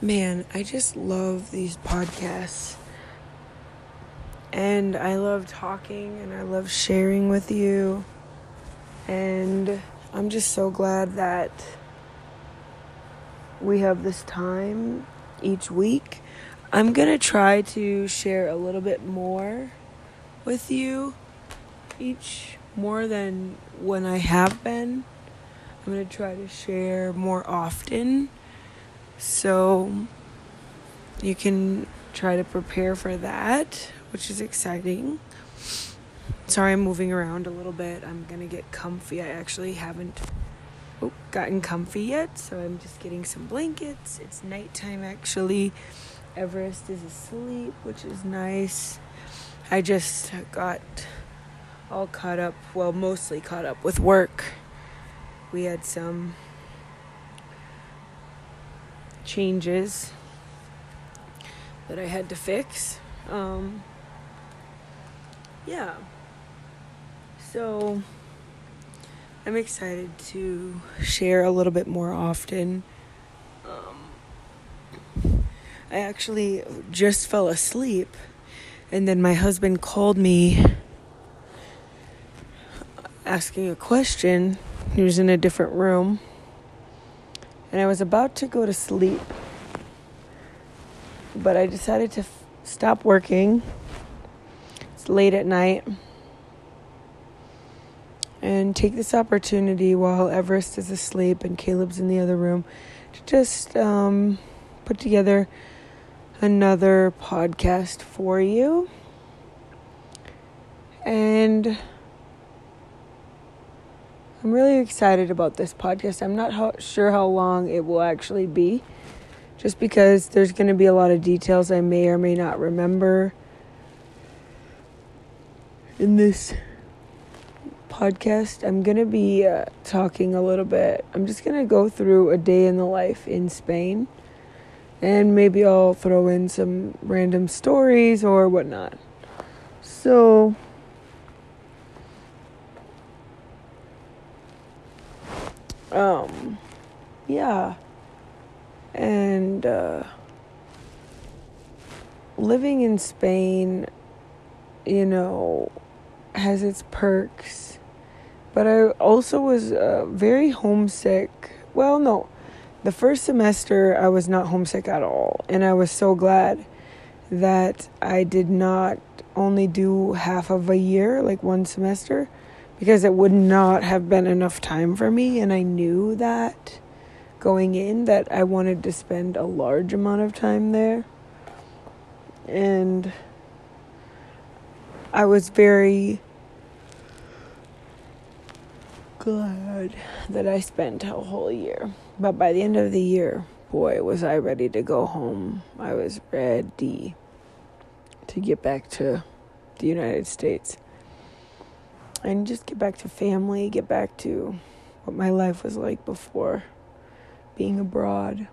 Man, I just love these podcasts. And I love talking and I love sharing with you. And I'm just so glad that we have this time each week. I'm going to try to share a little bit more with you each more than when I have been. I'm going to try to share more often so you can try to prepare for that, which is exciting. Sorry, I'm moving around a little bit. I'm gonna get comfy. I actually haven't oh, gotten comfy yet, so I'm just getting some blankets. It's nighttime actually. Everest is asleep, which is nice. I just got all caught up, well, mostly caught up with work. We had some changes that I had to fix. Um, yeah. So I'm excited to share a little bit more often. Um, I actually just fell asleep, and then my husband called me asking a question. He was in a different room and I was about to go to sleep. But I decided to f- stop working. It's late at night. And take this opportunity while Everest is asleep and Caleb's in the other room to just um, put together another podcast for you. And I'm really excited about this podcast. I'm not ho- sure how long it will actually be, just because there's going to be a lot of details I may or may not remember in this podcast. I'm going to be uh, talking a little bit. I'm just going to go through a day in the life in Spain, and maybe I'll throw in some random stories or whatnot. So. Um yeah. And uh living in Spain you know has its perks but I also was uh, very homesick. Well no the first semester I was not homesick at all and I was so glad that I did not only do half of a year like one semester because it would not have been enough time for me and I knew that going in that I wanted to spend a large amount of time there. And I was very glad that I spent a whole year. But by the end of the year boy was I ready to go home. I was ready to get back to the United States and just get back to family, get back to what my life was like before being abroad.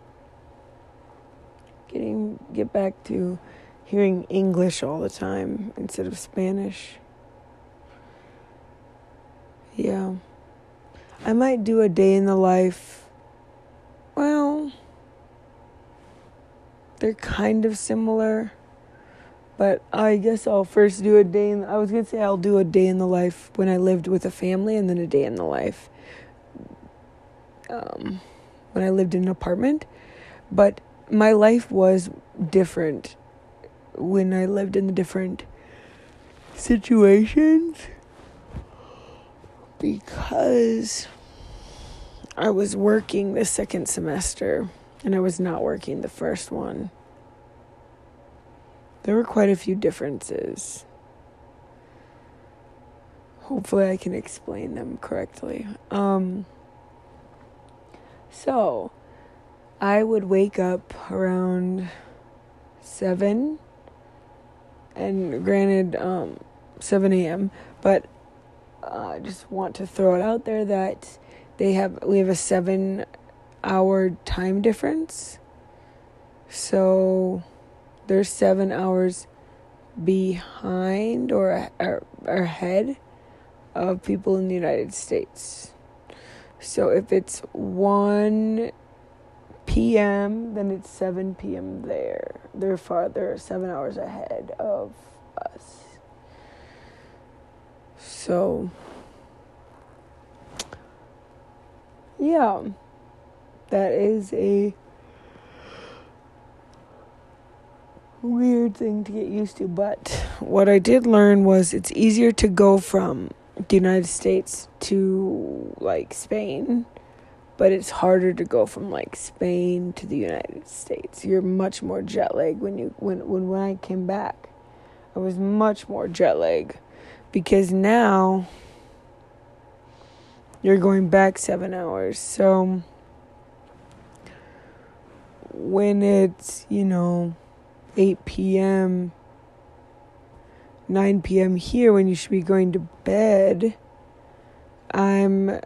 Getting get back to hearing English all the time instead of Spanish. Yeah. I might do a day in the life. Well, they're kind of similar. But I guess I'll first do a day in I was going to say I'll do a day in the life when I lived with a family and then a day in the life um, when I lived in an apartment. But my life was different when I lived in the different situations because I was working the second semester and I was not working the first one there were quite a few differences. Hopefully, I can explain them correctly. Um, so, I would wake up around 7, and granted, um, 7 a.m., but uh, I just want to throw it out there that they have we have a seven hour time difference. So they're seven hours behind or, or, or ahead of people in the United States. So if it's 1 p.m., then it's 7 p.m. there. They're far, they're seven hours ahead of us. So, yeah, that is a weird thing to get used to. But what I did learn was it's easier to go from the United States to like Spain, but it's harder to go from like Spain to the United States. You're much more jet lag when you when when when I came back. I was much more jet lag because now you're going back 7 hours. So when it's, you know, 8 p.m., 9 p.m. here when you should be going to bed, I'm,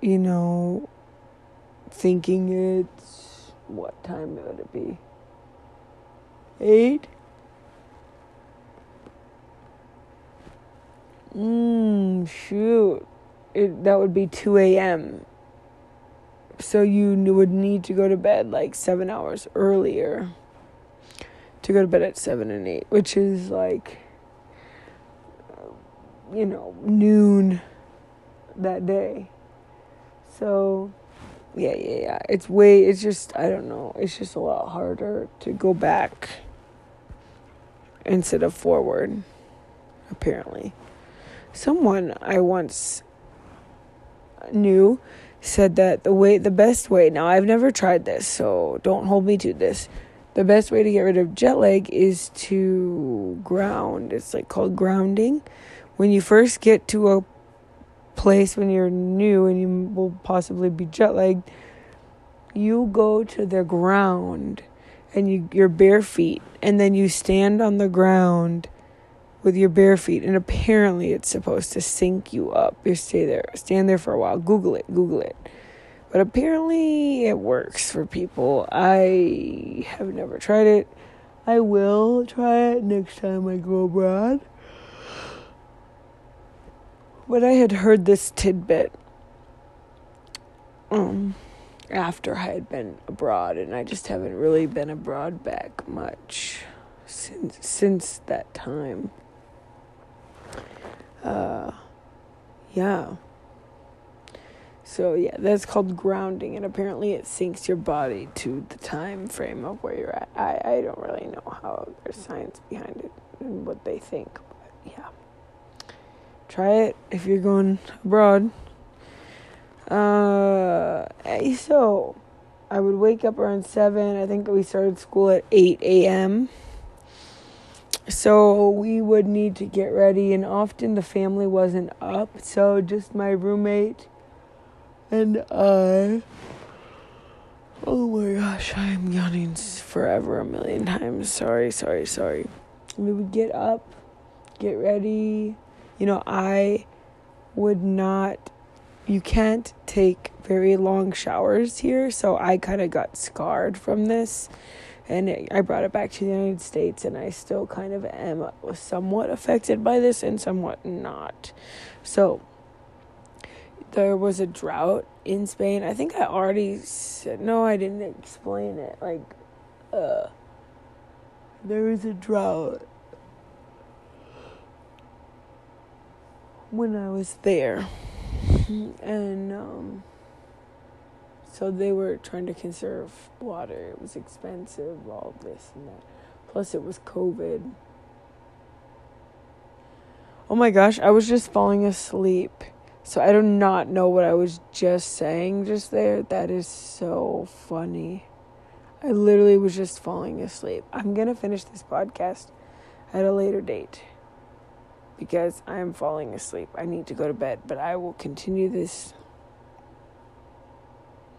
you know, thinking it's, what time would it be? 8? Mmm, shoot. It, that would be 2 a.m. So you would need to go to bed like seven hours earlier to go to bed at seven and eight, which is like, um, you know, noon that day. So, yeah, yeah, yeah. It's way, it's just, I don't know, it's just a lot harder to go back instead of forward, apparently. Someone I once knew said that the way the best way now I've never tried this so don't hold me to this. The best way to get rid of jet lag is to ground. It's like called grounding. When you first get to a place when you're new and you will possibly be jet lagged you go to the ground and you your bare feet and then you stand on the ground with your bare feet and apparently it's supposed to sync you up. You stay there stand there for a while. Google it google it. But apparently it works for people. I have never tried it. I will try it next time i go abroad. But i had heard this tidbit um after i had been abroad and i just haven't really been abroad back much since since that time yeah. So yeah, that's called grounding, and apparently it sinks your body to the time frame of where you're at. I I don't really know how there's science behind it and what they think, but yeah. Try it if you're going abroad. Uh, so I would wake up around seven. I think we started school at eight a.m. So we would need to get ready, and often the family wasn't up, so just my roommate and I. Oh my gosh, I'm yawning forever a million times. Sorry, sorry, sorry. We would get up, get ready. You know, I would not, you can't take very long showers here, so I kind of got scarred from this and I brought it back to the United States, and I still kind of am somewhat affected by this and somewhat not. So, there was a drought in Spain. I think I already said, no, I didn't explain it. Like, uh, there was a drought when I was there. And, um, so they were trying to conserve water. It was expensive, all this and that. Plus, it was COVID. Oh my gosh, I was just falling asleep. So I do not know what I was just saying just there. That is so funny. I literally was just falling asleep. I'm going to finish this podcast at a later date because I am falling asleep. I need to go to bed, but I will continue this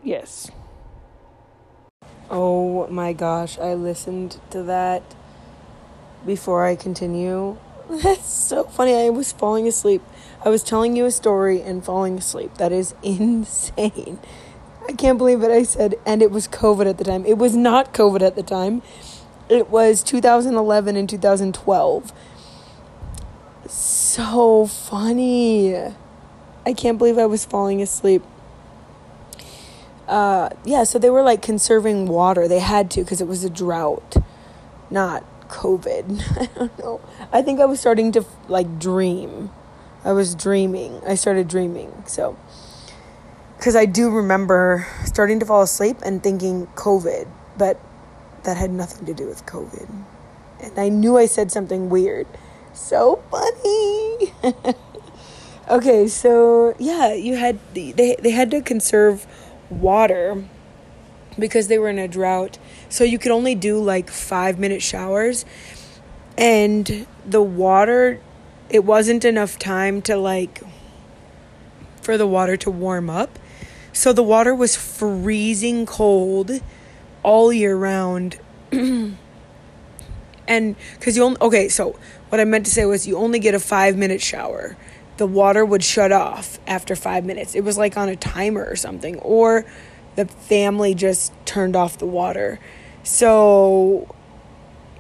Yes. Oh my gosh, I listened to that before I continue. That's so funny. I was falling asleep. I was telling you a story and falling asleep. That is insane. I can't believe it. I said, and it was COVID at the time. It was not COVID at the time. It was 2011 and 2012. So funny. I can't believe I was falling asleep. Uh, yeah, so they were like conserving water. They had to because it was a drought, not COVID. I don't know. I think I was starting to like dream. I was dreaming. I started dreaming. So, because I do remember starting to fall asleep and thinking COVID, but that had nothing to do with COVID. And I knew I said something weird. So funny. okay, so yeah, you had they they had to conserve water because they were in a drought. So you could only do like 5 minute showers and the water it wasn't enough time to like for the water to warm up. So the water was freezing cold all year round. and cuz you only okay, so what I meant to say was you only get a 5 minute shower. The water would shut off after 5 minutes. It was like on a timer or something or the family just turned off the water. So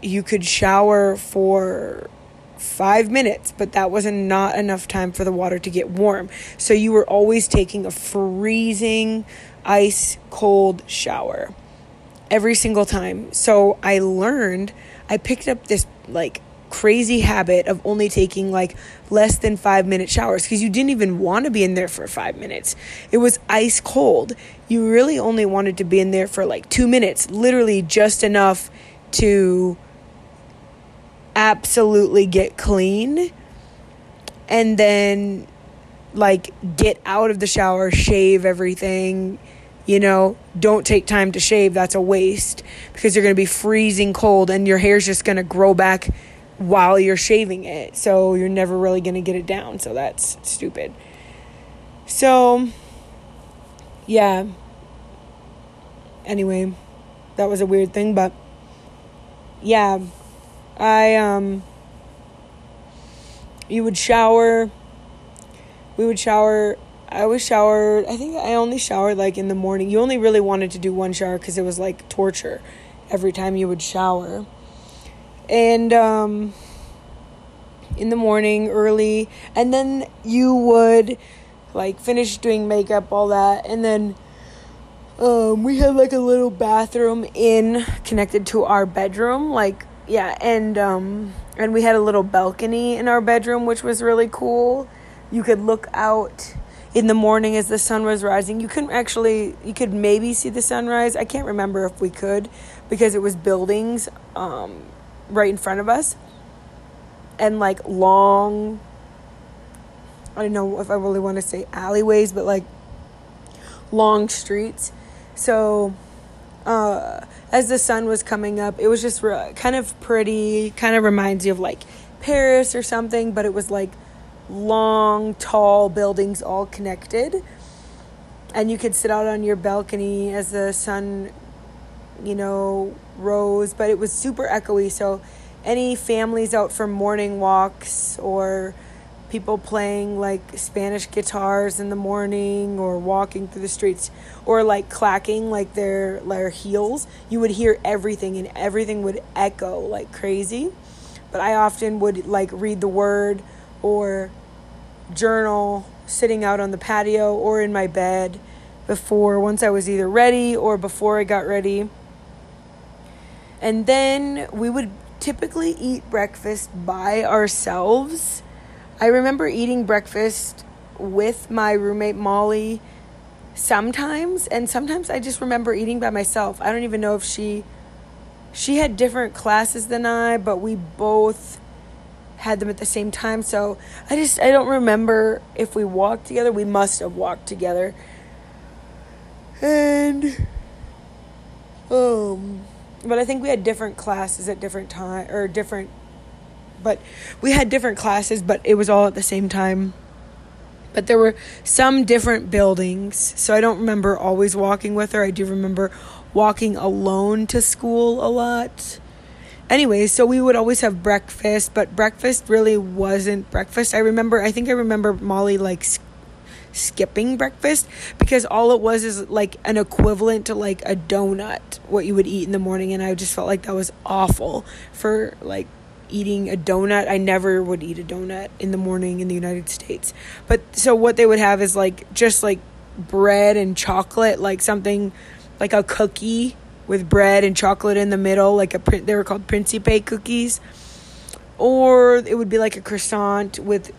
you could shower for five minutes, but that wasn't not enough time for the water to get warm. So you were always taking a freezing, ice cold shower every single time. So I learned, I picked up this like crazy habit of only taking like less than five minute showers because you didn't even want to be in there for five minutes. It was ice cold. You really only wanted to be in there for like two minutes, literally just enough to absolutely get clean and then like get out of the shower, shave everything. You know, don't take time to shave. That's a waste because you're going to be freezing cold and your hair's just going to grow back while you're shaving it. So you're never really going to get it down. So that's stupid. So, yeah. Anyway, that was a weird thing, but yeah I um you would shower we would shower I always showered I think I only showered like in the morning. You only really wanted to do one shower cuz it was like torture every time you would shower. And um in the morning early and then you would like finish doing makeup all that and then um, we had like a little bathroom in connected to our bedroom like yeah, and um and we had a little balcony in our bedroom which was really cool. You could look out in the morning as the sun was rising. You couldn't actually you could maybe see the sunrise. I can't remember if we could because it was buildings um right in front of us. And like long I don't know if I really want to say alleyways, but like long streets. So uh as the sun was coming up. It was just re- kind of pretty, kind of reminds you of like Paris or something, but it was like long, tall buildings all connected. And you could sit out on your balcony as the sun, you know, rose, but it was super echoey. So, any families out for morning walks or people playing like Spanish guitars in the morning or walking through the streets or like clacking like their their heels, you would hear everything and everything would echo like crazy. But I often would like read the word or journal sitting out on the patio or in my bed before once I was either ready or before I got ready. And then we would typically eat breakfast by ourselves I remember eating breakfast with my roommate Molly sometimes and sometimes I just remember eating by myself. I don't even know if she she had different classes than I, but we both had them at the same time. So I just I don't remember if we walked together. We must have walked together. And um but I think we had different classes at different time or different but we had different classes, but it was all at the same time. But there were some different buildings, so I don't remember always walking with her. I do remember walking alone to school a lot. Anyway, so we would always have breakfast, but breakfast really wasn't breakfast. I remember, I think I remember Molly like skipping breakfast because all it was is like an equivalent to like a donut, what you would eat in the morning. And I just felt like that was awful for like eating a donut. I never would eat a donut in the morning in the United States. But so what they would have is like just like bread and chocolate, like something like a cookie with bread and chocolate in the middle, like a they were called Principe cookies. Or it would be like a croissant with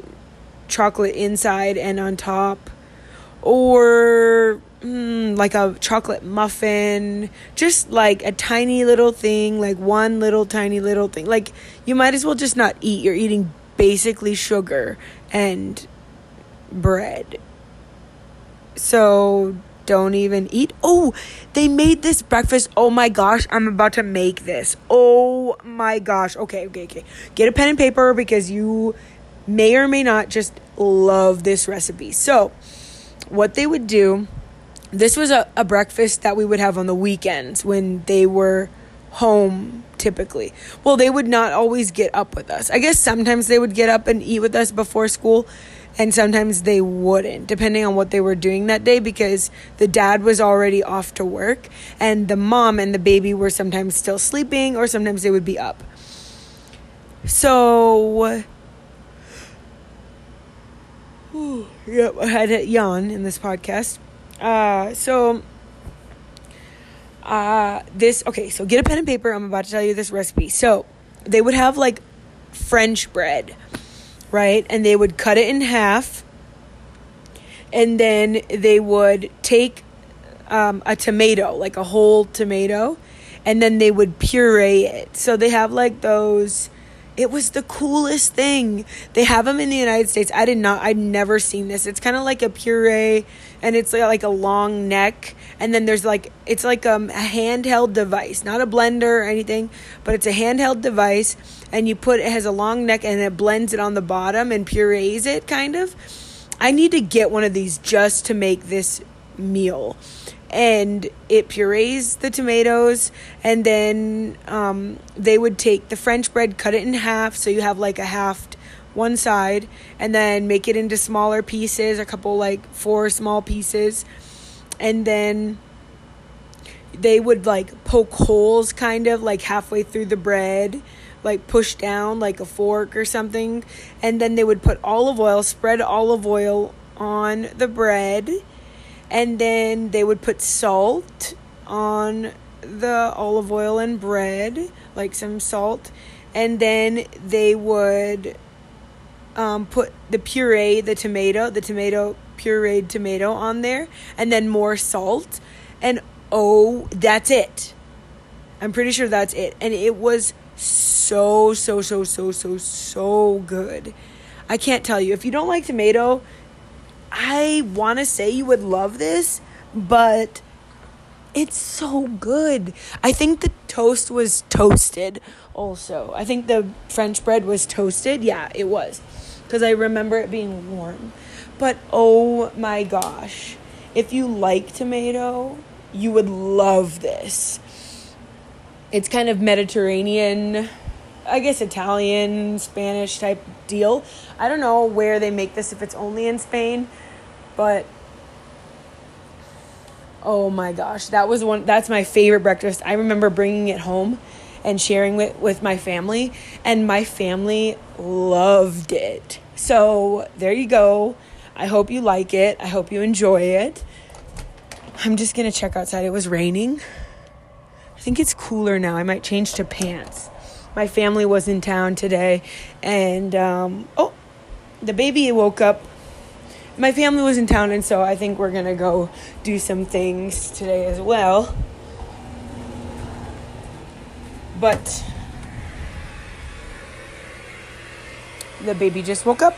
chocolate inside and on top. Or mm, like a chocolate muffin, just like a tiny little thing, like one little tiny little thing. Like you might as well just not eat. You're eating basically sugar and bread. So don't even eat. Oh, they made this breakfast. Oh my gosh, I'm about to make this. Oh my gosh. Okay, okay, okay. Get a pen and paper because you may or may not just love this recipe. So, what they would do, this was a, a breakfast that we would have on the weekends when they were home typically. Well, they would not always get up with us. I guess sometimes they would get up and eat with us before school and sometimes they wouldn't depending on what they were doing that day because the dad was already off to work and the mom and the baby were sometimes still sleeping or sometimes they would be up so yep i had a yawn in this podcast uh, so uh, this okay so get a pen and paper i'm about to tell you this recipe so they would have like french bread right? And they would cut it in half. And then they would take um, a tomato, like a whole tomato, and then they would puree it. So they have like those. It was the coolest thing. They have them in the United States. I did not. I'd never seen this. It's kind of like a puree, and it's like a long neck, and then there's like it's like um, a handheld device, not a blender or anything, but it's a handheld device and you put it has a long neck and it blends it on the bottom and purees it kind of. I need to get one of these just to make this meal. And it purees the tomatoes, and then um, they would take the French bread, cut it in half, so you have like a half one side, and then make it into smaller pieces, a couple like four small pieces, and then they would like poke holes kind of like halfway through the bread like push down like a fork or something and then they would put olive oil spread olive oil on the bread and then they would put salt on the olive oil and bread like some salt and then they would um, put the puree the tomato the tomato pureed tomato on there and then more salt and oh that's it i'm pretty sure that's it and it was so, so, so, so, so, so good. I can't tell you. If you don't like tomato, I want to say you would love this, but it's so good. I think the toast was toasted also. I think the French bread was toasted. Yeah, it was. Because I remember it being warm. But oh my gosh. If you like tomato, you would love this it's kind of Mediterranean, I guess Italian, Spanish type deal. I don't know where they make this if it's only in Spain, but oh my gosh, that was one that's my favorite breakfast. I remember bringing it home and sharing it with my family and my family loved it. So, there you go. I hope you like it. I hope you enjoy it. I'm just going to check outside. It was raining. I think it's cooler now. I might change to pants. My family was in town today, and um, oh, the baby woke up. My family was in town, and so I think we're gonna go do some things today as well. But the baby just woke up.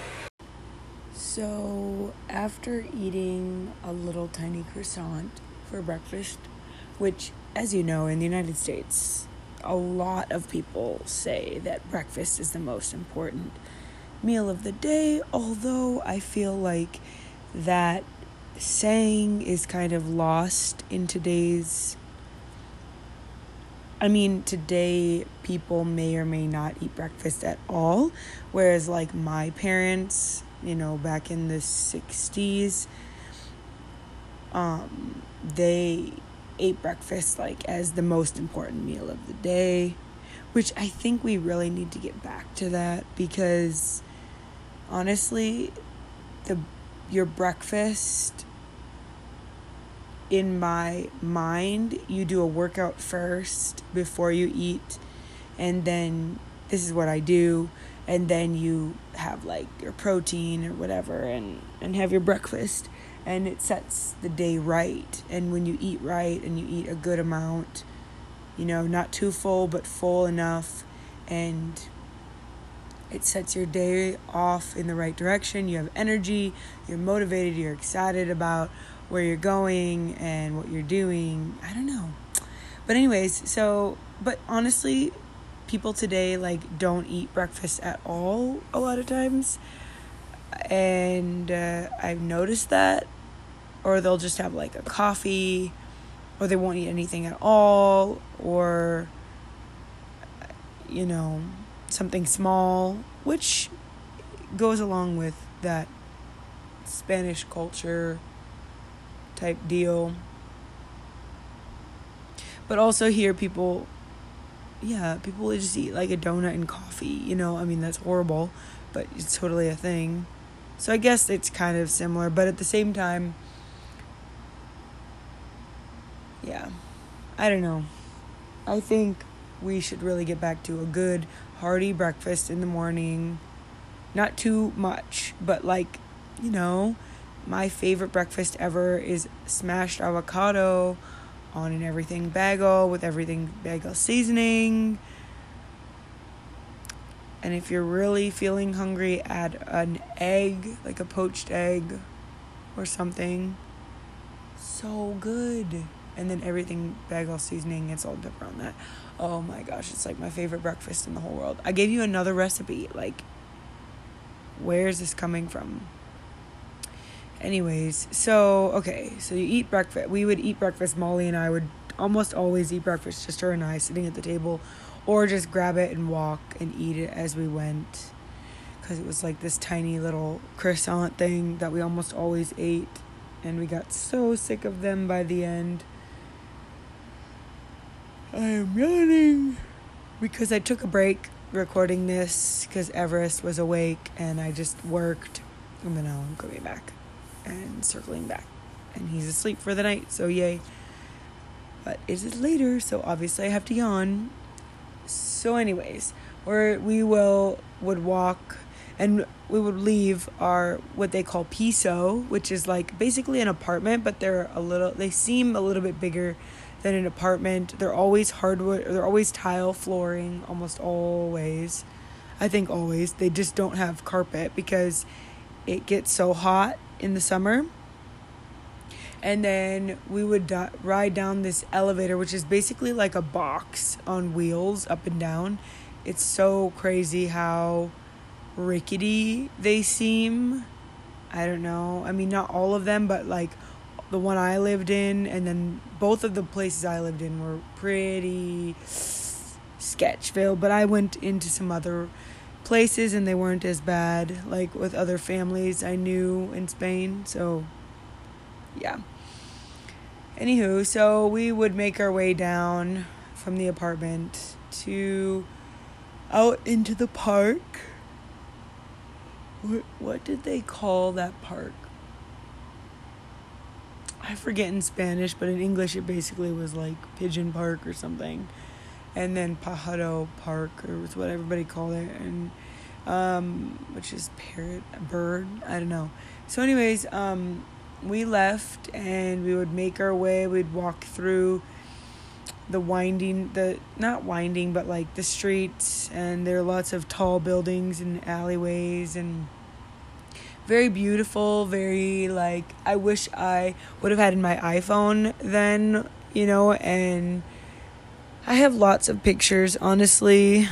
So, after eating a little tiny croissant for breakfast, which as you know, in the United States, a lot of people say that breakfast is the most important meal of the day, although I feel like that saying is kind of lost in today's. I mean, today people may or may not eat breakfast at all, whereas, like, my parents, you know, back in the 60s, um, they ate breakfast like as the most important meal of the day, which I think we really need to get back to that because honestly, the your breakfast in my mind, you do a workout first before you eat, and then this is what I do, and then you have like your protein or whatever, and and have your breakfast, and it sets the day right. And when you eat right and you eat a good amount, you know, not too full but full enough, and it sets your day off in the right direction. You have energy, you're motivated, you're excited about where you're going and what you're doing. I don't know. But anyways, so but honestly, people today like don't eat breakfast at all a lot of times. And uh, I've noticed that or they'll just have like a coffee or they won't eat anything at all or you know, something small, which goes along with that Spanish culture type deal. But also here people yeah, people just eat like a donut and coffee, you know, I mean that's horrible, but it's totally a thing. So I guess it's kind of similar, but at the same time yeah. I don't know. I think we should really get back to a good hearty breakfast in the morning. Not too much, but like, you know, my favorite breakfast ever is smashed avocado on an everything bagel with everything bagel seasoning. And if you're really feeling hungry, add an egg, like a poached egg or something. So good. And then everything bagel seasoning, it's all different on that. Oh my gosh, it's like my favorite breakfast in the whole world. I gave you another recipe. Like, where is this coming from? Anyways, so okay, so you eat breakfast. We would eat breakfast. Molly and I would almost always eat breakfast, just her and I sitting at the table, or just grab it and walk and eat it as we went. Because it was like this tiny little croissant thing that we almost always ate, and we got so sick of them by the end. I am yawning because I took a break recording this because Everest was awake and I just worked. And then I'm coming back and circling back. And he's asleep for the night, so yay. But it is later, so obviously I have to yawn. So, anyways, where we will would walk and we would leave our what they call piso, which is like basically an apartment, but they're a little they seem a little bit bigger than an apartment. They're always hardwood, they're always tile flooring, almost always. I think always. They just don't have carpet because it gets so hot in the summer. And then we would di- ride down this elevator, which is basically like a box on wheels up and down. It's so crazy how rickety they seem. I don't know. I mean, not all of them, but like the one I lived in, and then both of the places I lived in were pretty sketchville. But I went into some other places and they weren't as bad, like with other families I knew in Spain. So, yeah. Anywho, so we would make our way down from the apartment to out into the park. What, what did they call that park? I forget in Spanish, but in English it basically was like Pigeon Park or something and then Pajaro Park, or was what everybody called it, and um, which is parrot, bird, I don't know. So, anyways, um, we left and we would make our way. We'd walk through the winding, the not winding, but like the streets, and there are lots of tall buildings and alleyways and very beautiful very like i wish i would have had in my iphone then you know and I have lots of pictures, honestly,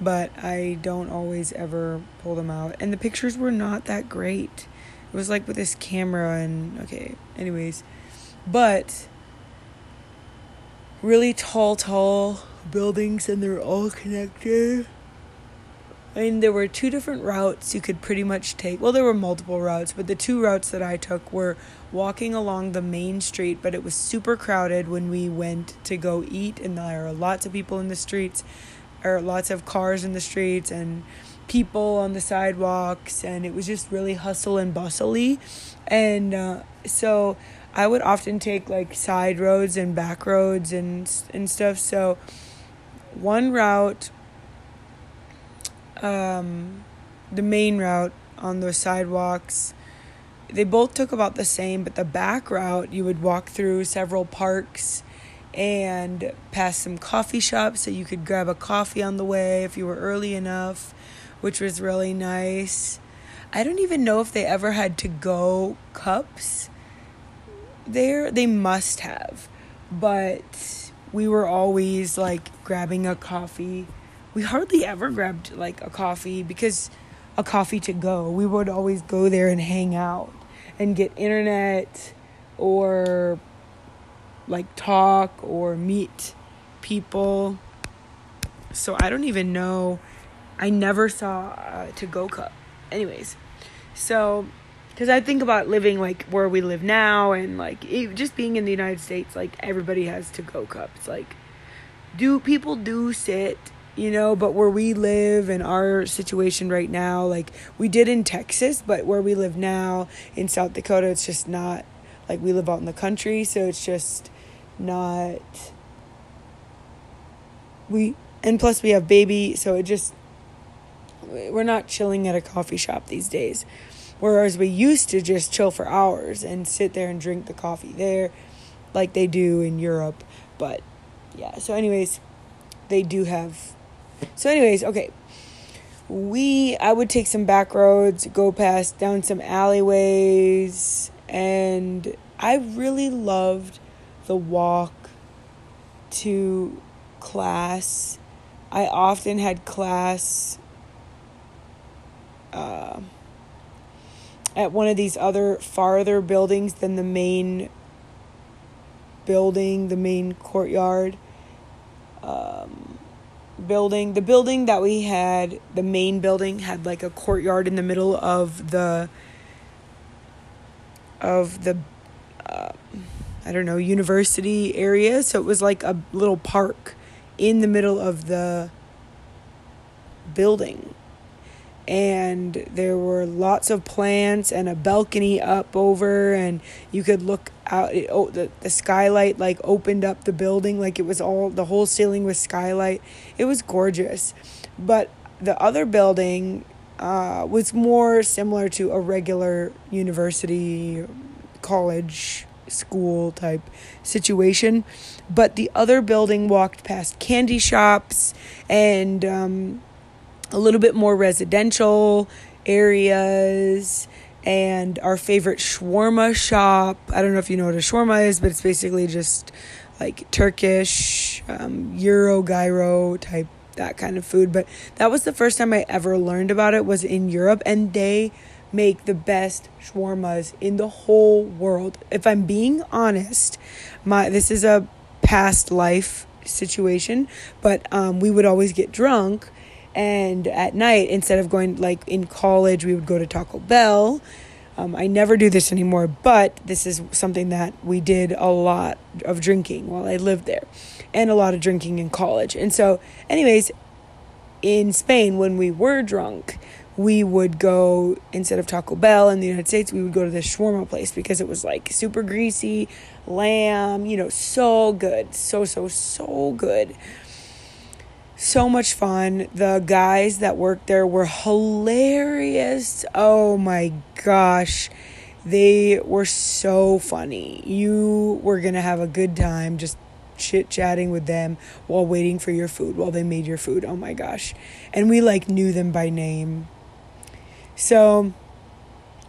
but I don't always ever pull them out. And the pictures were not that great. It was like with this camera, and okay, anyways. But really tall, tall buildings, and they're all connected. I mean, there were two different routes you could pretty much take. Well, there were multiple routes, but the two routes that I took were walking along the main street, but it was super crowded when we went to go eat, and there are lots of people in the streets, or lots of cars in the streets, and people on the sidewalks, and it was just really hustle and bustly. And uh, so I would often take like side roads and back roads and and stuff. So one route um the main route on those sidewalks they both took about the same, but the back route you would walk through several parks and past some coffee shops so you could grab a coffee on the way if you were early enough, which was really nice. I don't even know if they ever had to go cups there. They must have. But we were always like grabbing a coffee. We hardly ever grabbed like a coffee because a coffee to go. We would always go there and hang out and get internet or like talk or meet people. So I don't even know. I never saw a to go cup. Anyways, so because I think about living like where we live now and like just being in the United States, like everybody has to go cups. Like, do people do sit you know but where we live and our situation right now like we did in texas but where we live now in south dakota it's just not like we live out in the country so it's just not we and plus we have baby so it just we're not chilling at a coffee shop these days. Whereas we used to just chill for hours and sit there and drink the coffee there like they do in europe but yeah so anyways they do have so, anyways, okay. We, I would take some back roads, go past down some alleyways, and I really loved the walk to class. I often had class uh, at one of these other farther buildings than the main building, the main courtyard. Um, building. The building that we had, the main building, had like a courtyard in the middle of the of the uh, I don't know university area. So it was like a little park in the middle of the building. And there were lots of plants and a balcony up over, and you could look out it, oh, the, the skylight like opened up the building like it was all the whole ceiling was skylight. It was gorgeous. But the other building uh, was more similar to a regular university college school type situation. But the other building walked past candy shops and um, a little bit more residential areas and our favorite shawarma shop. I don't know if you know what a shawarma is, but it's basically just like Turkish, um, Euro gyro type that kind of food. But that was the first time I ever learned about it was in Europe, and they make the best shawarmas in the whole world. If I'm being honest, my this is a past life situation, but um, we would always get drunk and at night instead of going like in college we would go to taco bell. Um, i never do this anymore but this is something that we did a lot of drinking while i lived there and a lot of drinking in college. And so anyways in spain when we were drunk we would go instead of Taco Bell in the United States, we would go to this shawarma place because it was like super greasy, lamb, you know, so good, so so so good so much fun. The guys that worked there were hilarious. Oh my gosh. They were so funny. You were going to have a good time just chit chatting with them while waiting for your food while they made your food. Oh my gosh. And we like knew them by name. So,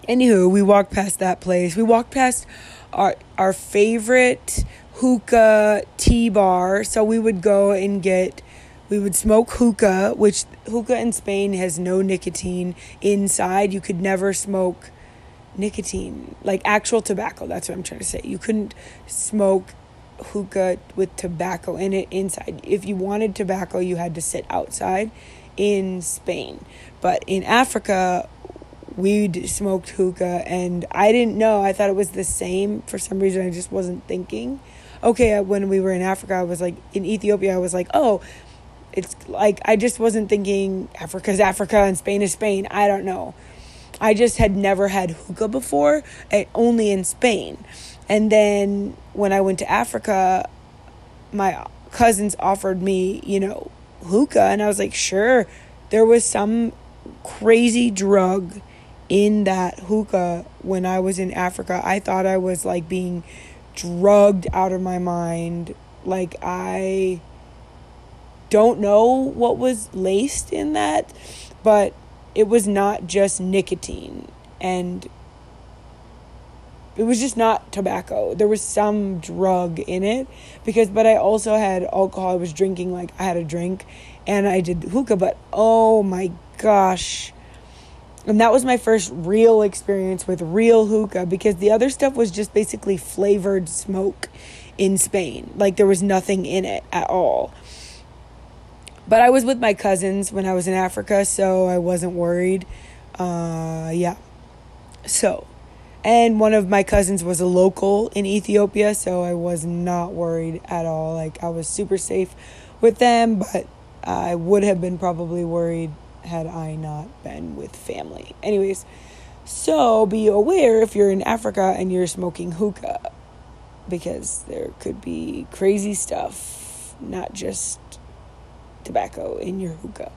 anywho, we walked past that place. We walked past our our favorite hookah tea bar. So we would go and get we would smoke hookah, which hookah in Spain has no nicotine inside. You could never smoke nicotine, like actual tobacco. That's what I'm trying to say. You couldn't smoke hookah with tobacco in it inside. If you wanted tobacco, you had to sit outside in Spain. But in Africa, we'd smoked hookah, and I didn't know. I thought it was the same for some reason. I just wasn't thinking. Okay, uh, when we were in Africa, I was like, in Ethiopia, I was like, oh, it's like I just wasn't thinking Africa's Africa and Spain is Spain. I don't know. I just had never had hookah before, eh, only in Spain. And then when I went to Africa, my cousins offered me, you know, hookah. And I was like, sure. There was some crazy drug in that hookah when I was in Africa. I thought I was like being drugged out of my mind. Like, I don't know what was laced in that, but it was not just nicotine. And it was just not tobacco. There was some drug in it because but I also had alcohol. I was drinking like I had a drink and I did hookah, but oh my gosh. And that was my first real experience with real hookah because the other stuff was just basically flavored smoke in Spain. Like there was nothing in it at all. But I was with my cousins when I was in Africa, so I wasn't worried. Uh, yeah. So, and one of my cousins was a local in Ethiopia, so I was not worried at all. Like, I was super safe with them, but I would have been probably worried had I not been with family. Anyways, so be aware if you're in Africa and you're smoking hookah, because there could be crazy stuff, not just tobacco in your hookah.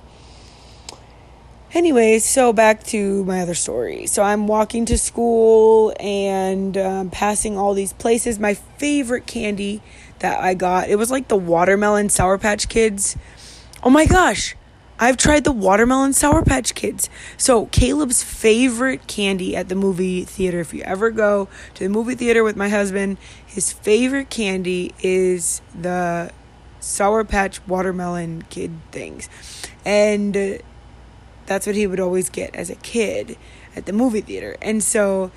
Anyways, so back to my other story. So I'm walking to school and um, passing all these places. My favorite candy that I got, it was like the watermelon Sour Patch Kids. Oh my gosh, I've tried the watermelon Sour Patch Kids. So Caleb's favorite candy at the movie theater, if you ever go to the movie theater with my husband, his favorite candy is the Sour Patch watermelon kid things. And uh, that's what he would always get as a kid at the movie theater. And so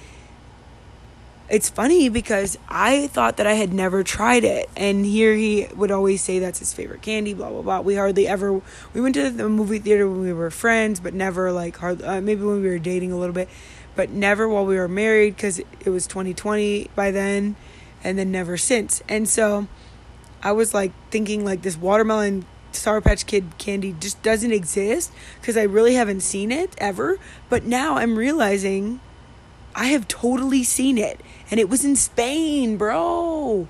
it's funny because I thought that I had never tried it. And here he would always say that's his favorite candy, blah, blah, blah. We hardly ever, we went to the movie theater when we were friends, but never like, hard, uh, maybe when we were dating a little bit, but never while we were married because it was 2020 by then, and then never since. And so I was like thinking like this watermelon Sour Patch Kid candy just doesn't exist because I really haven't seen it ever. But now I'm realizing I have totally seen it and it was in Spain, bro.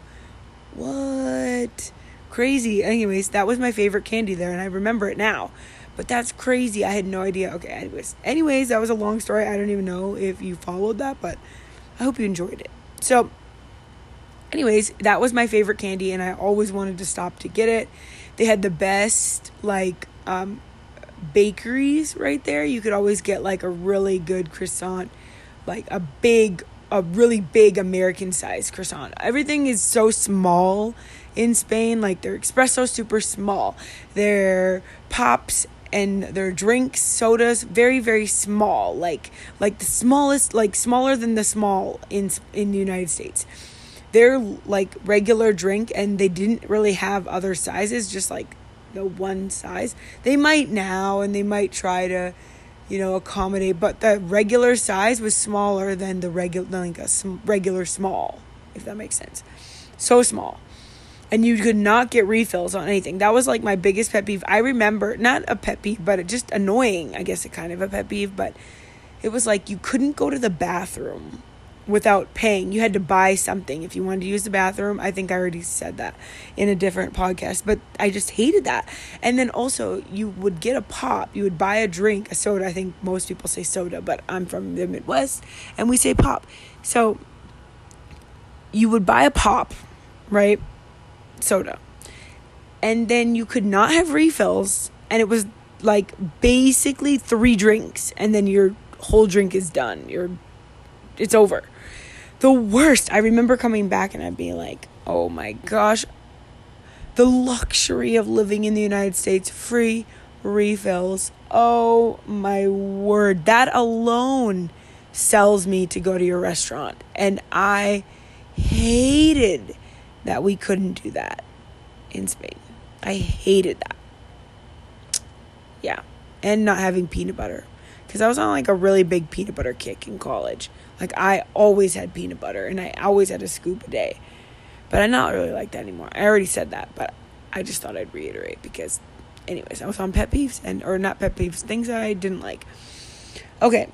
What? Crazy. Anyways, that was my favorite candy there and I remember it now. But that's crazy. I had no idea. Okay, anyways. Anyways, that was a long story. I don't even know if you followed that, but I hope you enjoyed it. So, anyways, that was my favorite candy, and I always wanted to stop to get it. They had the best, like, um, bakeries right there. You could always get, like, a really good croissant, like a big, a really big American sized croissant. Everything is so small in Spain. Like, their espresso super small. Their pops and their drinks sodas very very small like like the smallest like smaller than the small in in the United States their like regular drink and they didn't really have other sizes, just like the one size. They might now and they might try to, you know, accommodate, but the regular size was smaller than the regular like a regular small, if that makes sense. So small. And you could not get refills on anything. That was like my biggest pet peeve. I remember, not a pet peeve, but it just annoying. I guess it kind of a pet peeve, but it was like you couldn't go to the bathroom without paying. You had to buy something if you wanted to use the bathroom. I think I already said that in a different podcast, but I just hated that. And then also, you would get a pop, you would buy a drink, a soda. I think most people say soda, but I'm from the Midwest and we say pop. So you would buy a pop, right? Soda. And then you could not have refills, and it was like basically three drinks, and then your whole drink is done. You're it's over the worst. I remember coming back and I'd be like, oh my gosh, the luxury of living in the United States, free refills. Oh my word. That alone sells me to go to your restaurant. And I hated that we couldn't do that in Spain. I hated that. Yeah. And not having peanut butter. Because I was on like a really big peanut butter kick in college. Like I always had peanut butter and I always had a scoop a day. But I'm not really like that anymore. I already said that, but I just thought I'd reiterate because anyways, I was on pet peeves and or not pet peeves, things that I didn't like. Okay.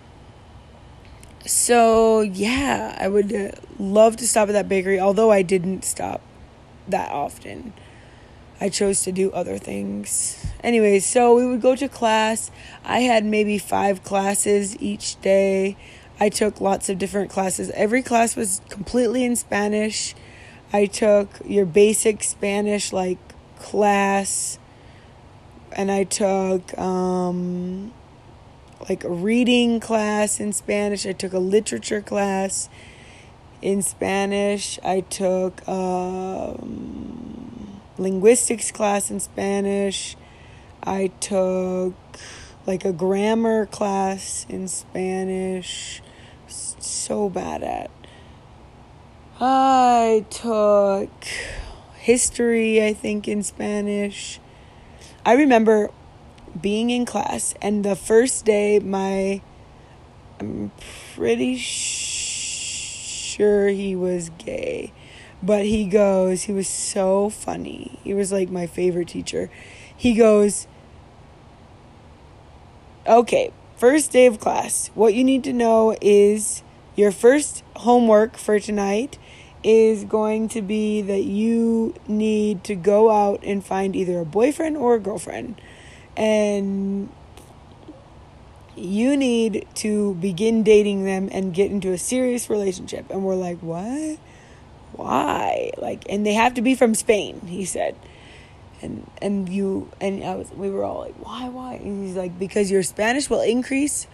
so yeah, I would uh, love to stop at that bakery, although I didn't stop that often. I chose to do other things. Anyways, so we would go to class. I had maybe five classes each day. I took lots of different classes. Every class was completely in Spanish. I took your basic Spanish like class and I took um like a reading class in Spanish. I took a literature class in Spanish. I took um, linguistics class in Spanish. I took like a grammar class in Spanish. So bad at. I took history, I think, in Spanish. I remember being in class and the first day my I'm pretty sure he was gay but he goes he was so funny he was like my favorite teacher he goes okay first day of class what you need to know is your first homework for tonight is going to be that you need to go out and find either a boyfriend or a girlfriend and you need to begin dating them and get into a serious relationship. And we're like, what? Why? Like, and they have to be from Spain, he said. And and you and I was we were all like, why, why? And he's like, because your Spanish will increase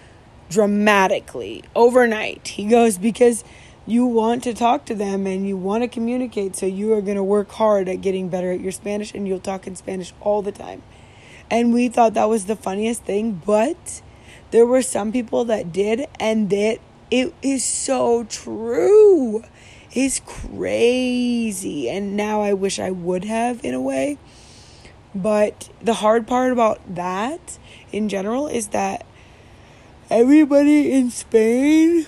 dramatically overnight. He goes, because you want to talk to them and you want to communicate, so you are going to work hard at getting better at your Spanish and you'll talk in Spanish all the time. And we thought that was the funniest thing, but there were some people that did, and that it is so true. It's crazy. And now I wish I would have in a way. But the hard part about that in general is that everybody in Spain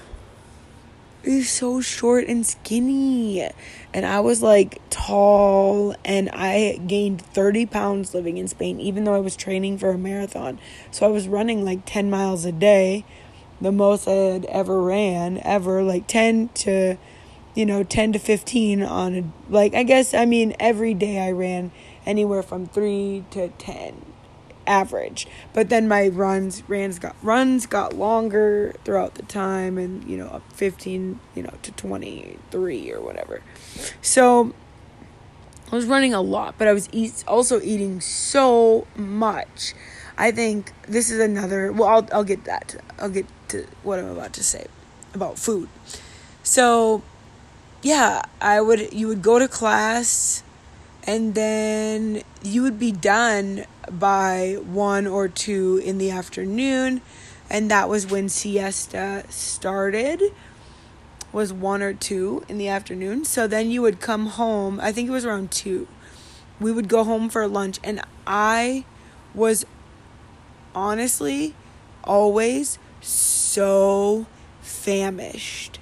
is so short and skinny. And I was like tall and I gained 30 pounds living in Spain, even though I was training for a marathon. So I was running like 10 miles a day, the most I had ever ran, ever, like 10 to, you know, 10 to 15 on a, like, I guess, I mean, every day I ran anywhere from 3 to 10 average. But then my runs runs got runs got longer throughout the time and you know up 15, you know, to 23 or whatever. So I was running a lot, but I was eat, also eating so much. I think this is another well I'll I'll get that. I'll get to what I'm about to say about food. So yeah, I would you would go to class and then you would be done by one or two in the afternoon. And that was when siesta started was one or two in the afternoon. So then you would come home i think it was around two. We would go home for lunch and i was honestly always so famished.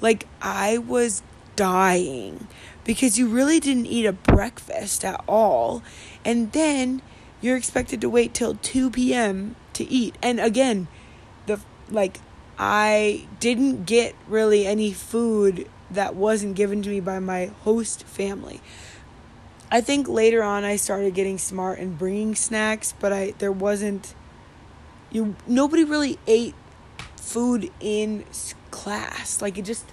Like i was dying because you really didn't eat a breakfast at all. And then you're expected to wait till 2 p.m. to eat. And again, the like I didn't get really any food that wasn't given to me by my host family. I think later on I started getting smart and bringing snacks, but I there wasn't you nobody really ate food in class. Like it just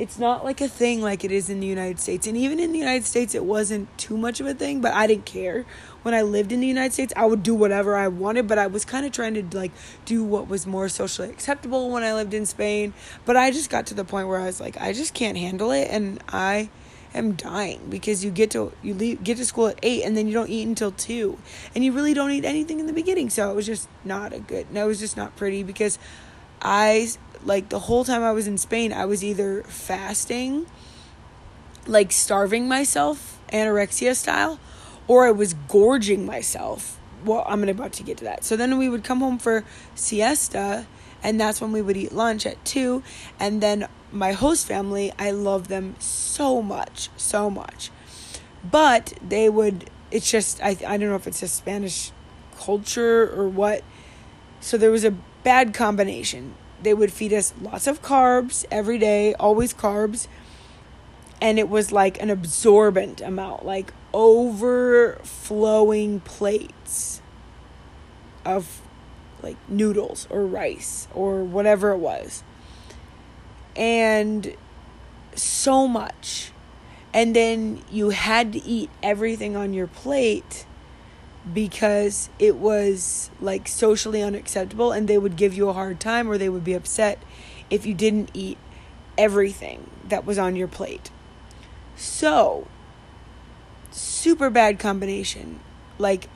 it's not like a thing like it is in the United States. And even in the United States, it wasn't too much of a thing, but I didn't care. When I lived in the United States, I would do whatever I wanted, but I was kind of trying to like do what was more socially acceptable when I lived in Spain. But I just got to the point where I was like, I just can't handle it and I am dying because you get to you leave get to school at 8 and then you don't eat until 2 and you really don't eat anything in the beginning so it was just not a good no it was just not pretty because I like the whole time I was in Spain, I was either fasting, like starving myself, anorexia style, or I was gorging myself. Well, I'm about to get to that. So then we would come home for siesta, and that's when we would eat lunch at 2. And then my host family, I love them so much, so much. But they would, it's just, I, I don't know if it's a Spanish culture or what. So there was a bad combination they would feed us lots of carbs every day, always carbs. And it was like an absorbent amount, like overflowing plates of like noodles or rice or whatever it was. And so much. And then you had to eat everything on your plate because it was like socially unacceptable and they would give you a hard time or they would be upset if you didn't eat everything that was on your plate. So, super bad combination. Like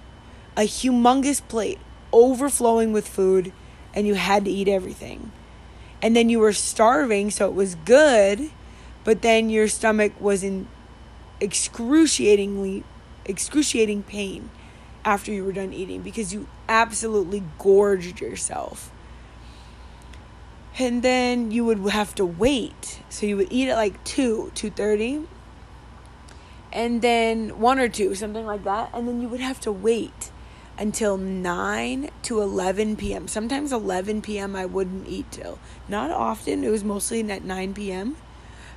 a humongous plate overflowing with food and you had to eat everything. And then you were starving, so it was good, but then your stomach was in excruciatingly excruciating pain after you were done eating because you absolutely gorged yourself. And then you would have to wait. So you would eat at like 2, 2:30. And then 1 or 2, something like that, and then you would have to wait until 9 to 11 p.m. Sometimes 11 p.m. I wouldn't eat till. Not often, it was mostly at 9 p.m.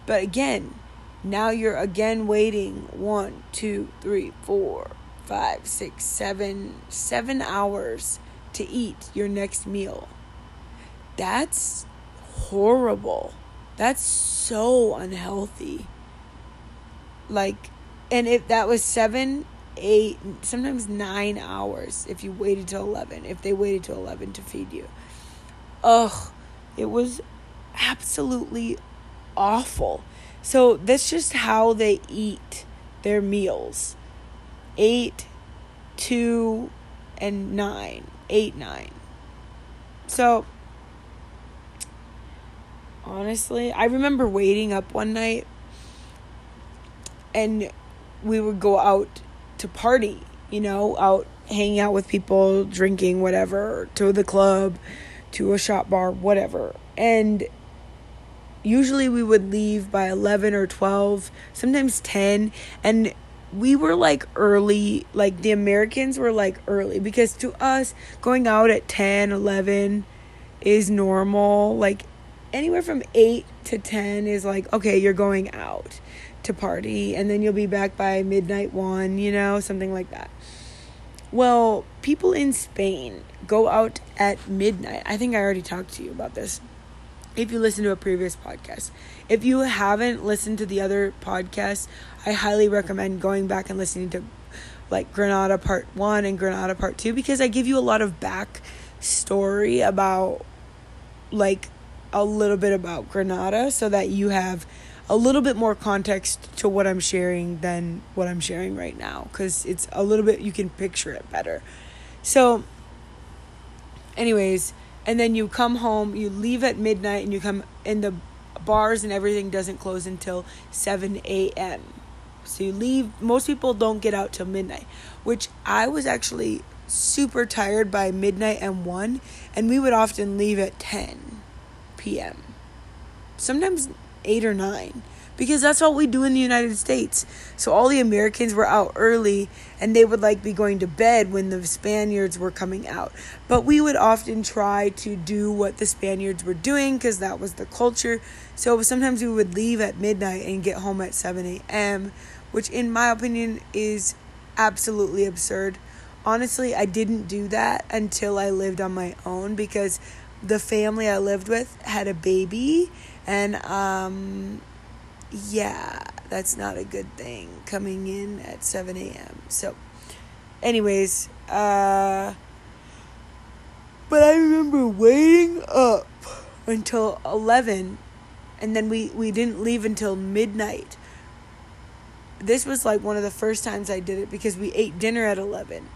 But again, now you're again waiting one, two, three, four, five, six, seven, seven hours to eat your next meal. That's horrible. That's so unhealthy. Like, and if that was seven, eight, sometimes nine hours if you waited till 11, if they waited till 11 to feed you. Ugh, it was absolutely awful. So that's just how they eat their meals eight, two, and nine. Eight, nine. So, honestly, I remember waiting up one night and we would go out to party, you know, out hanging out with people, drinking, whatever, to the club, to a shot bar, whatever. And usually we would leave by 11 or 12, sometimes 10. And we were like early, like the Americans were like early because to us, going out at 10, 11 is normal. Like anywhere from 8 to 10 is like, okay, you're going out to party and then you'll be back by midnight 1, you know, something like that. Well, people in Spain go out at midnight. I think I already talked to you about this if you listen to a previous podcast. If you haven't listened to the other podcasts, I highly recommend going back and listening to like Granada Part 1 and Granada Part 2 because I give you a lot of back story about like a little bit about Granada so that you have a little bit more context to what I'm sharing than what I'm sharing right now cuz it's a little bit you can picture it better. So anyways, and then you come home, you leave at midnight, and you come in the bars and everything doesn't close until 7 a.m. So you leave, most people don't get out till midnight, which I was actually super tired by midnight and 1, and we would often leave at 10 p.m. Sometimes 8 or 9 because that's what we do in the United States. So all the Americans were out early and they would like be going to bed when the Spaniards were coming out. But we would often try to do what the Spaniards were doing because that was the culture. So sometimes we would leave at midnight and get home at 7 a.m., which in my opinion is absolutely absurd. Honestly, I didn't do that until I lived on my own because the family I lived with had a baby and um yeah, that's not a good thing coming in at 7 a.m. So, anyways, uh, but I remember waiting up until 11 and then we, we didn't leave until midnight. This was like one of the first times I did it because we ate dinner at 11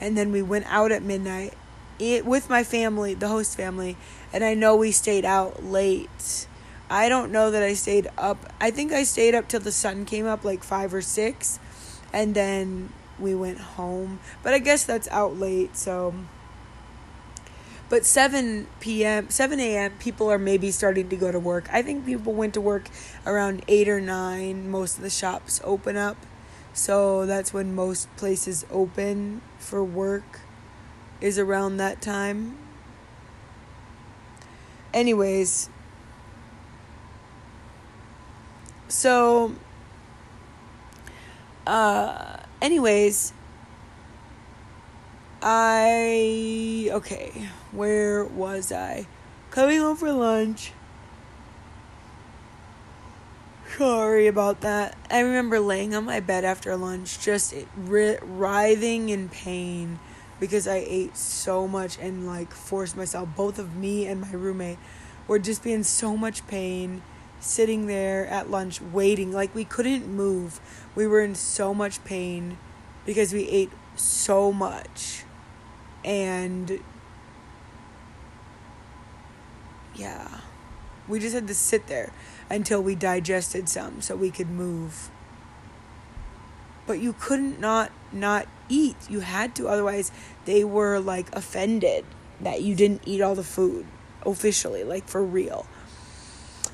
and then we went out at midnight it, with my family, the host family, and I know we stayed out late I don't know that I stayed up. I think I stayed up till the sun came up, like five or six, and then we went home. But I guess that's out late, so. But 7 p.m., 7 a.m., people are maybe starting to go to work. I think people went to work around 8 or 9. Most of the shops open up. So that's when most places open for work, is around that time. anyways, so, uh, anyways, I, okay, where was I? Coming home for lunch. Sorry about that. I remember laying on my bed after lunch, just writhing in pain because I ate so much and like forced myself. Both of me and my roommate were just being so much pain, sitting there at lunch waiting. Like we couldn't move. We were in so much pain because we ate so much. And yeah, we just had to sit there until we digested some so we could move. But you couldn't not not eat. You had to otherwise they were like offended that you didn't eat all the food officially, like for real.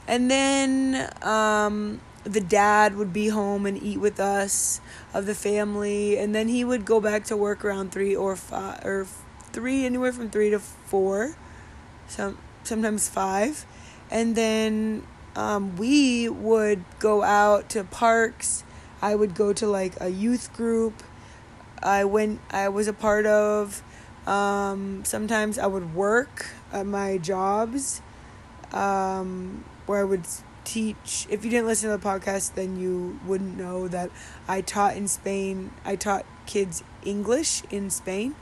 And then um the dad would be home and eat with us of the family and then he would go back to work around 3 or 5 or 3 anywhere from 3 to 4 some sometimes 5 and then um, we would go out to parks. I would go to like a youth group. I went. I was a part of. Um, sometimes I would work at my jobs, um, where I would teach. If you didn't listen to the podcast, then you wouldn't know that I taught in Spain. I taught kids English in Spain.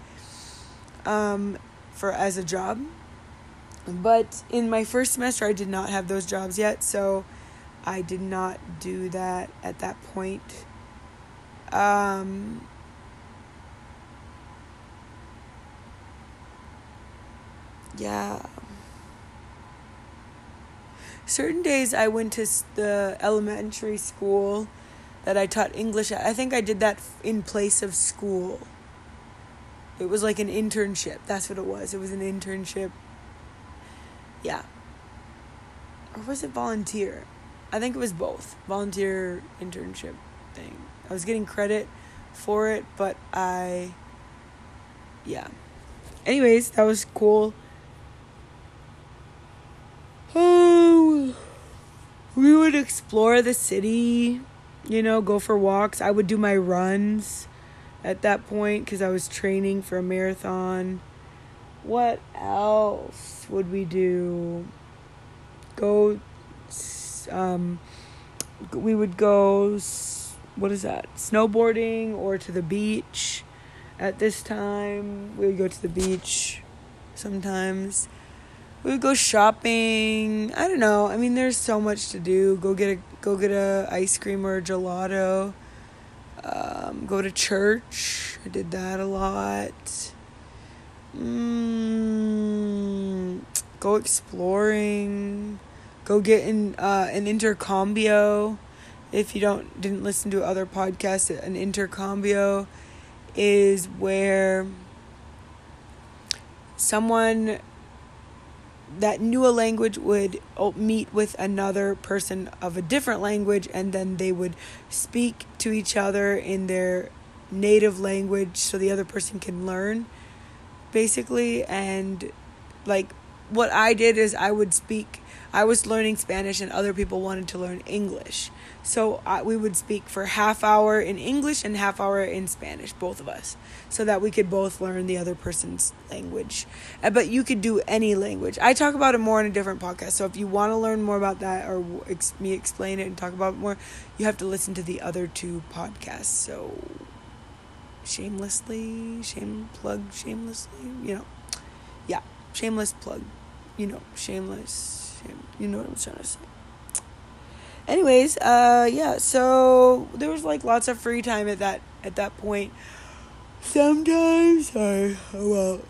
Um, for as a job but in my first semester, I did not have those jobs yet, so I did not do that at that point. Um, yeah. Certain days I went to the elementary school that I taught English at. I think I did that in place of school. It was like an internship. That's what it was. It was an internship yeah. Or was it volunteer? I think it was both. Volunteer internship thing. I was getting credit for it, but I yeah. Anyways, that was cool. Oh, we would explore the city, you know, go for walks. I would do my runs at that point because I was training for a marathon. What else would we do? Go, um, we would go, what is that? Snowboarding or to the beach at this time. We would go to the beach sometimes. We would go shopping. I don't know. I mean, there's so much to do. Go get a go get a ice cream or a gelato. Um, go to church. I did that a lot. Mm, go exploring. Go get in uh, an intercambio. If you don't didn't listen to other podcasts, an intercambio is where someone that knew a language would oh, meet with another person of a different language and then they would speak to each other in their native language so the other person can learn basically. And like what I did is I would speak I was learning Spanish and other people wanted to learn English. So I, we would speak for half hour in English and half hour in Spanish, both of us, so that we could both learn the other person's language. Uh, but you could do any language. I talk about it more in a different podcast. So if you want to learn more about that or ex- me explain it and talk about it more, you have to listen to the other two podcasts. So shamelessly, shame plug, shamelessly, you know, yeah, shameless plug, you know, shameless, you know what I'm trying to say. Anyways, uh, yeah, so there was like lots of free time at that at that point. Sometimes, sorry, well,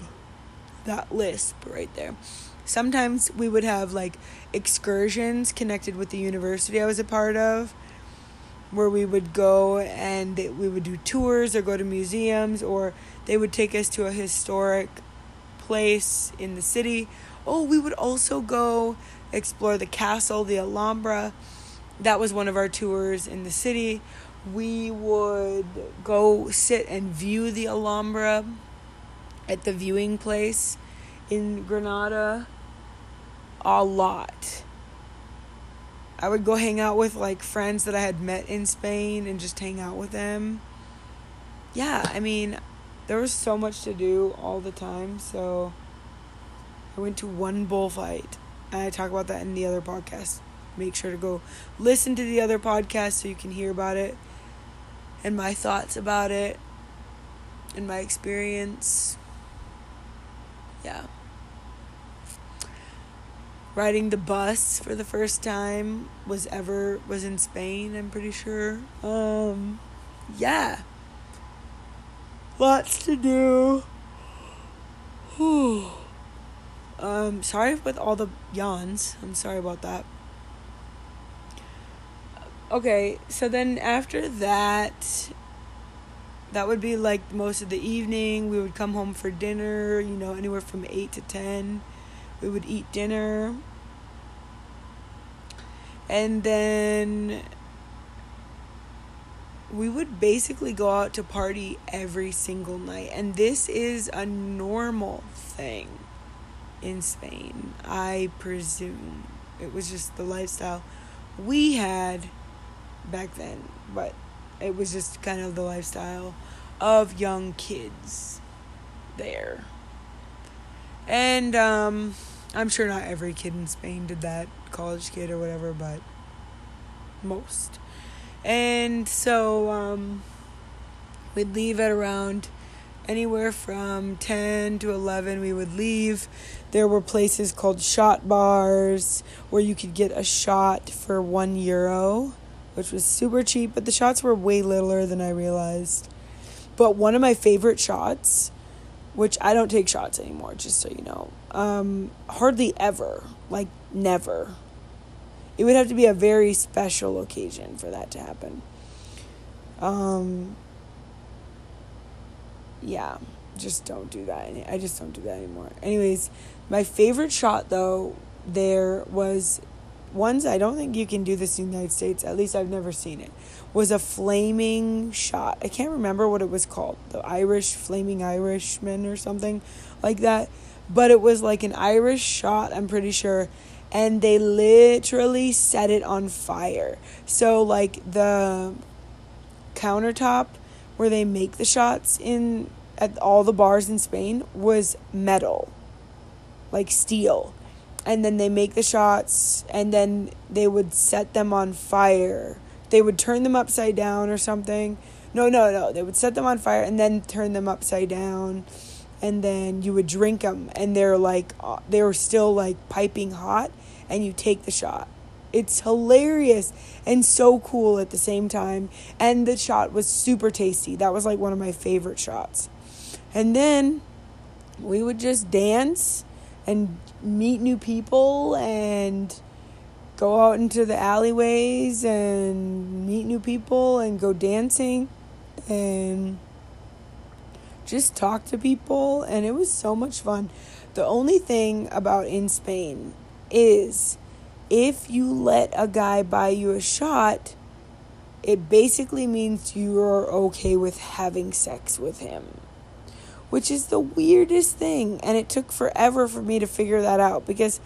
that lisp right there. Sometimes we would have like excursions connected with the university I was a part of where we would go and we would do tours or go to museums or they would take us to a historic place in the city. Oh, we would also go explore the castle, the Alhambra. That was one of our tours in the city. We would go sit and view the Alhambra at the viewing place in Granada. a lot. I would go hang out with like friends that I had met in Spain and just hang out with them. Yeah, I mean, there was so much to do all the time, so I went to one bullfight. I talk about that in the other podcast. Make sure to go listen to the other podcast so you can hear about it and my thoughts about it and my experience. Yeah. Riding the bus for the first time was ever was in Spain, I'm pretty sure. Um yeah. Lots to do. um sorry with all the yawns. I'm sorry about that. Okay, so then after that that would be like most of the evening. We would come home for dinner, you know, anywhere from 8 to 10. We would eat dinner. And then we would basically go out to party every single night. And this is a normal thing in Spain, I presume. It was just the lifestyle we had back then, but it was just kind of the lifestyle of young kids there. And um, I'm sure not every kid in Spain did that, college kid or whatever, but most. And so um, we'd leave at around anywhere from 10 to 11 we would leave there were places called shot bars where you could get a shot for 1 euro which was super cheap, but the shots were way littler than I realized. But one of my favorite shots, which I don't take shots anymore, just so you know, um, hardly ever, like never. It would have to be a very special occasion for that to happen. Um, yeah, just don't do that. I just don't do that anymore. Anyways, my favorite shot though there was ones I don't think you can do this in the United States, at least I've never seen it, was a flaming shot. I can't remember what it was called. The Irish, Flaming Irishman or something like that. But it was like an Irish shot, I'm pretty sure. And they literally set it on fire. So, like, the countertop where they make the shots in at all the bars in Spain was metal, like steel and then they make the shots and then they would set them on fire. They would turn them upside down or something. No, no, no. They would set them on fire and then turn them upside down. And then you would drink them and they're like uh, they were still like piping hot and you take the shot. It's hilarious and so cool at the same time. And the shot was super tasty. That was like one of my favorite shots. And then we would just dance and meet new people and go out into the alleyways and meet new people and go dancing and just talk to people and it was so much fun. The only thing about in Spain is if you let a guy buy you a shot, it basically means you're okay with having sex with him which is the weirdest thing. And it took forever for me to figure that out because,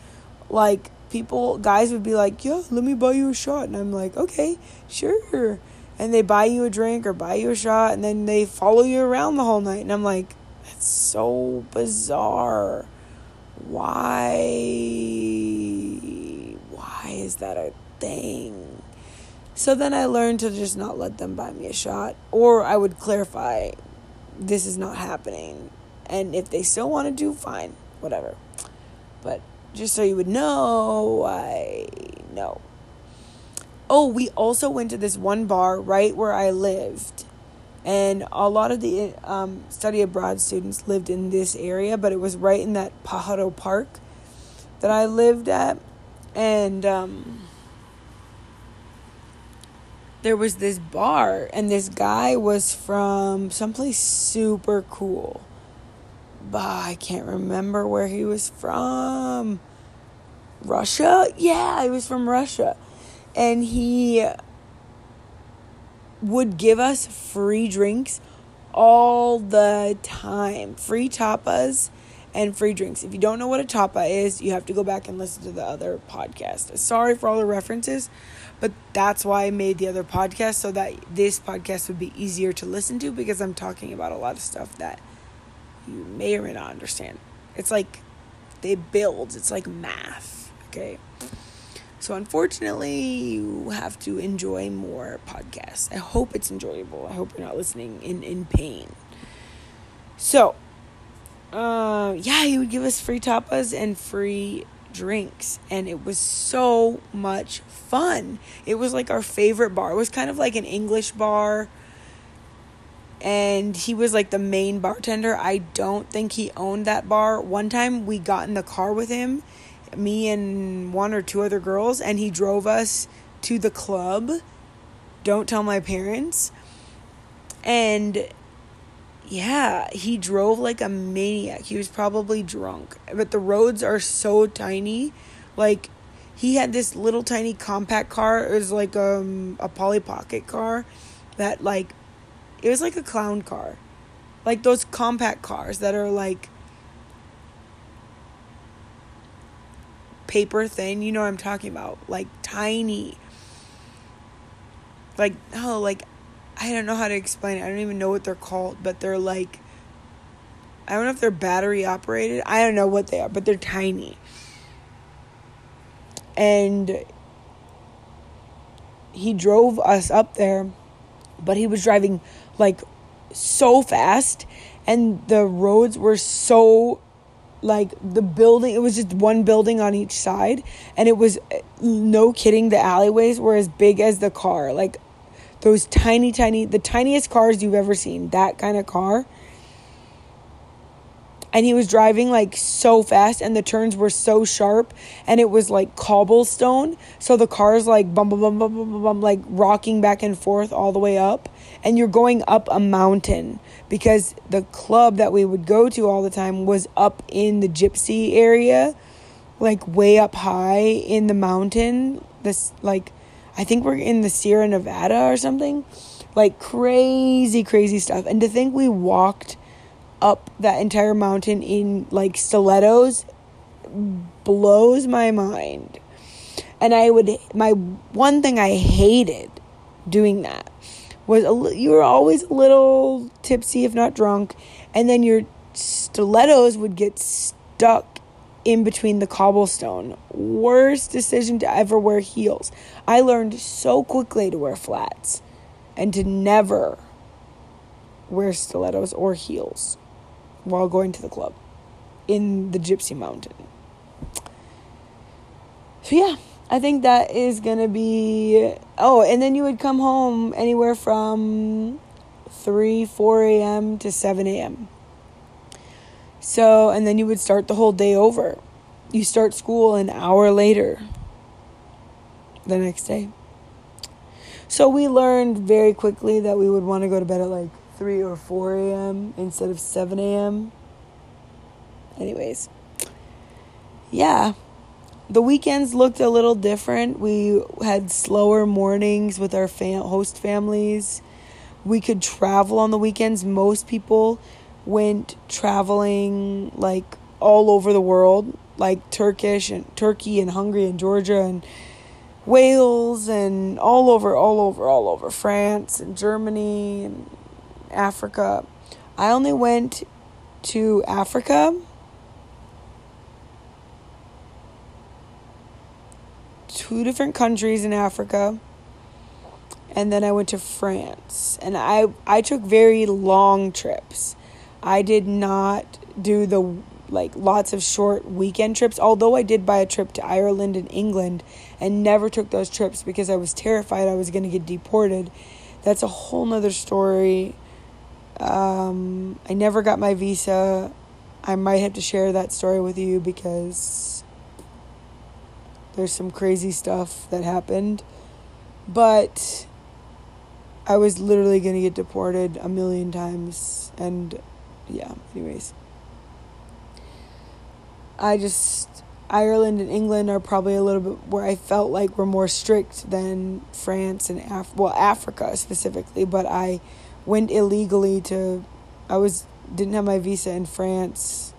like, people, guys would be like, Yeah, let me buy you a shot. And I'm like, Okay, sure. And they buy you a drink or buy you a shot and then they follow you around the whole night. And I'm like, That's so bizarre. Why? Is that a thing? So then I learned to just not let them buy me a shot. Or I would clarify this is not happening. And if they still want to do, fine, whatever. But just so you would know, I know. Oh, we also went to this one bar right where I lived. And a lot of the um, study abroad students lived in this area, but it was right in that Pajaro Park that I lived at. And um, there was this bar and this guy was from someplace super cool. But I can't remember where he was from. Russia? Yeah, he was from Russia. And he would give us free drinks all the time. Free tapas and free drinks. If you don't know what a tapa is, you have to go back and listen to the other podcast. Sorry for all the references, but that's why I made the other podcast so that this podcast would be easier to listen to because I'm talking about a lot of stuff that you may or may not understand. It's like they build, it's like math, okay? So unfortunately, you have to enjoy more podcasts. I hope it's enjoyable. I hope you're not listening in in pain. So, uh, yeah, he would give us free tapas and free drinks, and it was so much fun. It was like our favorite bar. It was kind of like an English bar, and he was like the main bartender. I don't think he owned that bar. One time we got in the car with him me and one or two other girls, and he drove us to the club. Don't tell my parents. And yeah, he drove like a maniac. He was probably drunk. But the roads are so tiny. Like he had this little tiny compact car. It was like um a Polly Pocket car that like it was like a clown car. Like those compact cars that are like paper thin. You know what I'm talking about. Like tiny. Like, oh, like, I don't know how to explain it. I don't even know what they're called, but they're like, I don't know if they're battery operated. I don't know what they are, but they're tiny. And he drove us up there, but he was driving like so fast, and the roads were so like the building it was just one building on each side and it was eh, no kidding the alleyways were as big as the car like those tiny tiny the tiniest cars you've ever seen that kind of car. And he was driving like so fast and the turns were so sharp and it was like cobblestone. So the car's like bum bum bum bum bum bum like rocking back and forth all the way up. And you're going up a mountain because the club that we would go to all the time was up in the gypsy area like way up high in the mountain this like i think we're in the sierra nevada or something. Like crazy crazy stuff. And to think we walked up that entire mountain in like stilettos blows my mind. And i would my one thing i hated doing that was a, you were always a little tipsy, if not drunk, and then your stilettos would get stuck in between the cobblestone. Worst decision to ever wear heels. I learned so quickly to wear flats and to never wear stilettos or heels while going to the club in the Gypsy Mountain. So, yeah, I think that is going to be. Oh, and then you would come home anywhere from 3, 4 a.m. to 7 a.m. So, and then you would start the whole day over. You start school an hour later the next day. So we learned very quickly that we would want to go to bed at like 3 or 4 a.m. instead of 7 a.m. Anyways, yeah the weekends looked a little different. We had slower mornings with our fam- host families. We could travel on the weekends. Most people went traveling like all over the world, like Turkish and Turkey and Hungary and Georgia and Wales and all over, all over, all over France and Germany and Africa. I only went to Africa two different countries in Africa. And then I went to France. And I I took very long trips. I did not do the like lots of short weekend trips, although I did buy a trip to Ireland and England and never took those trips because I was terrified I was going to get deported. That's a whole nother story. Um, I never got my visa. I might have to share that story with you because there's some crazy stuff that happened. But I was literally going to get deported a million times. And yeah, anyways. I just. Ireland and England are probably a little bit where I felt like were more strict than France and Af- well Africa specifically, but I went illegally to I was didn't have my visa in France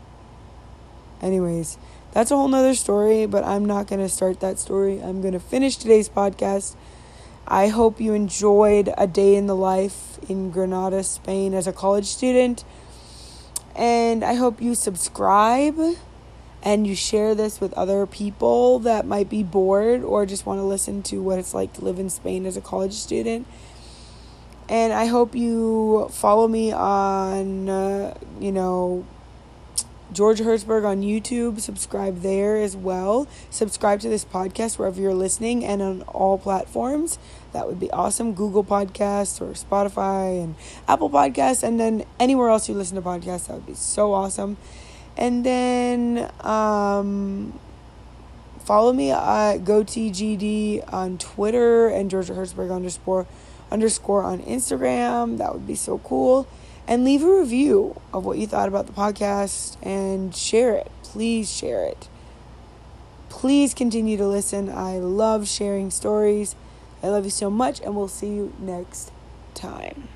anyways, that's a whole nother story, but I'm not going to start that story. I'm going to finish today's podcast. I hope you enjoyed a day in the life in Granada, Spain as a college student. And I hope you subscribe and you share this with other people that might be bored or just want to listen to what it's like to live in Spain as a college student. And I hope you follow me on, uh, you know, George Hertzberg on YouTube. Subscribe there as well. Subscribe to this podcast wherever you're listening and on all platforms. That would be awesome. Google Podcasts or Spotify and Apple Podcasts, and then anywhere else you listen to podcasts. That would be so awesome. And then um, follow me at GoTGD on Twitter and Georgia Hertzberg underscore underscore on Instagram. That would be so cool. And leave a review of what you thought about the podcast and share it. Please share it. Please continue to listen. I love sharing stories. I love you so much, and we'll see you next time.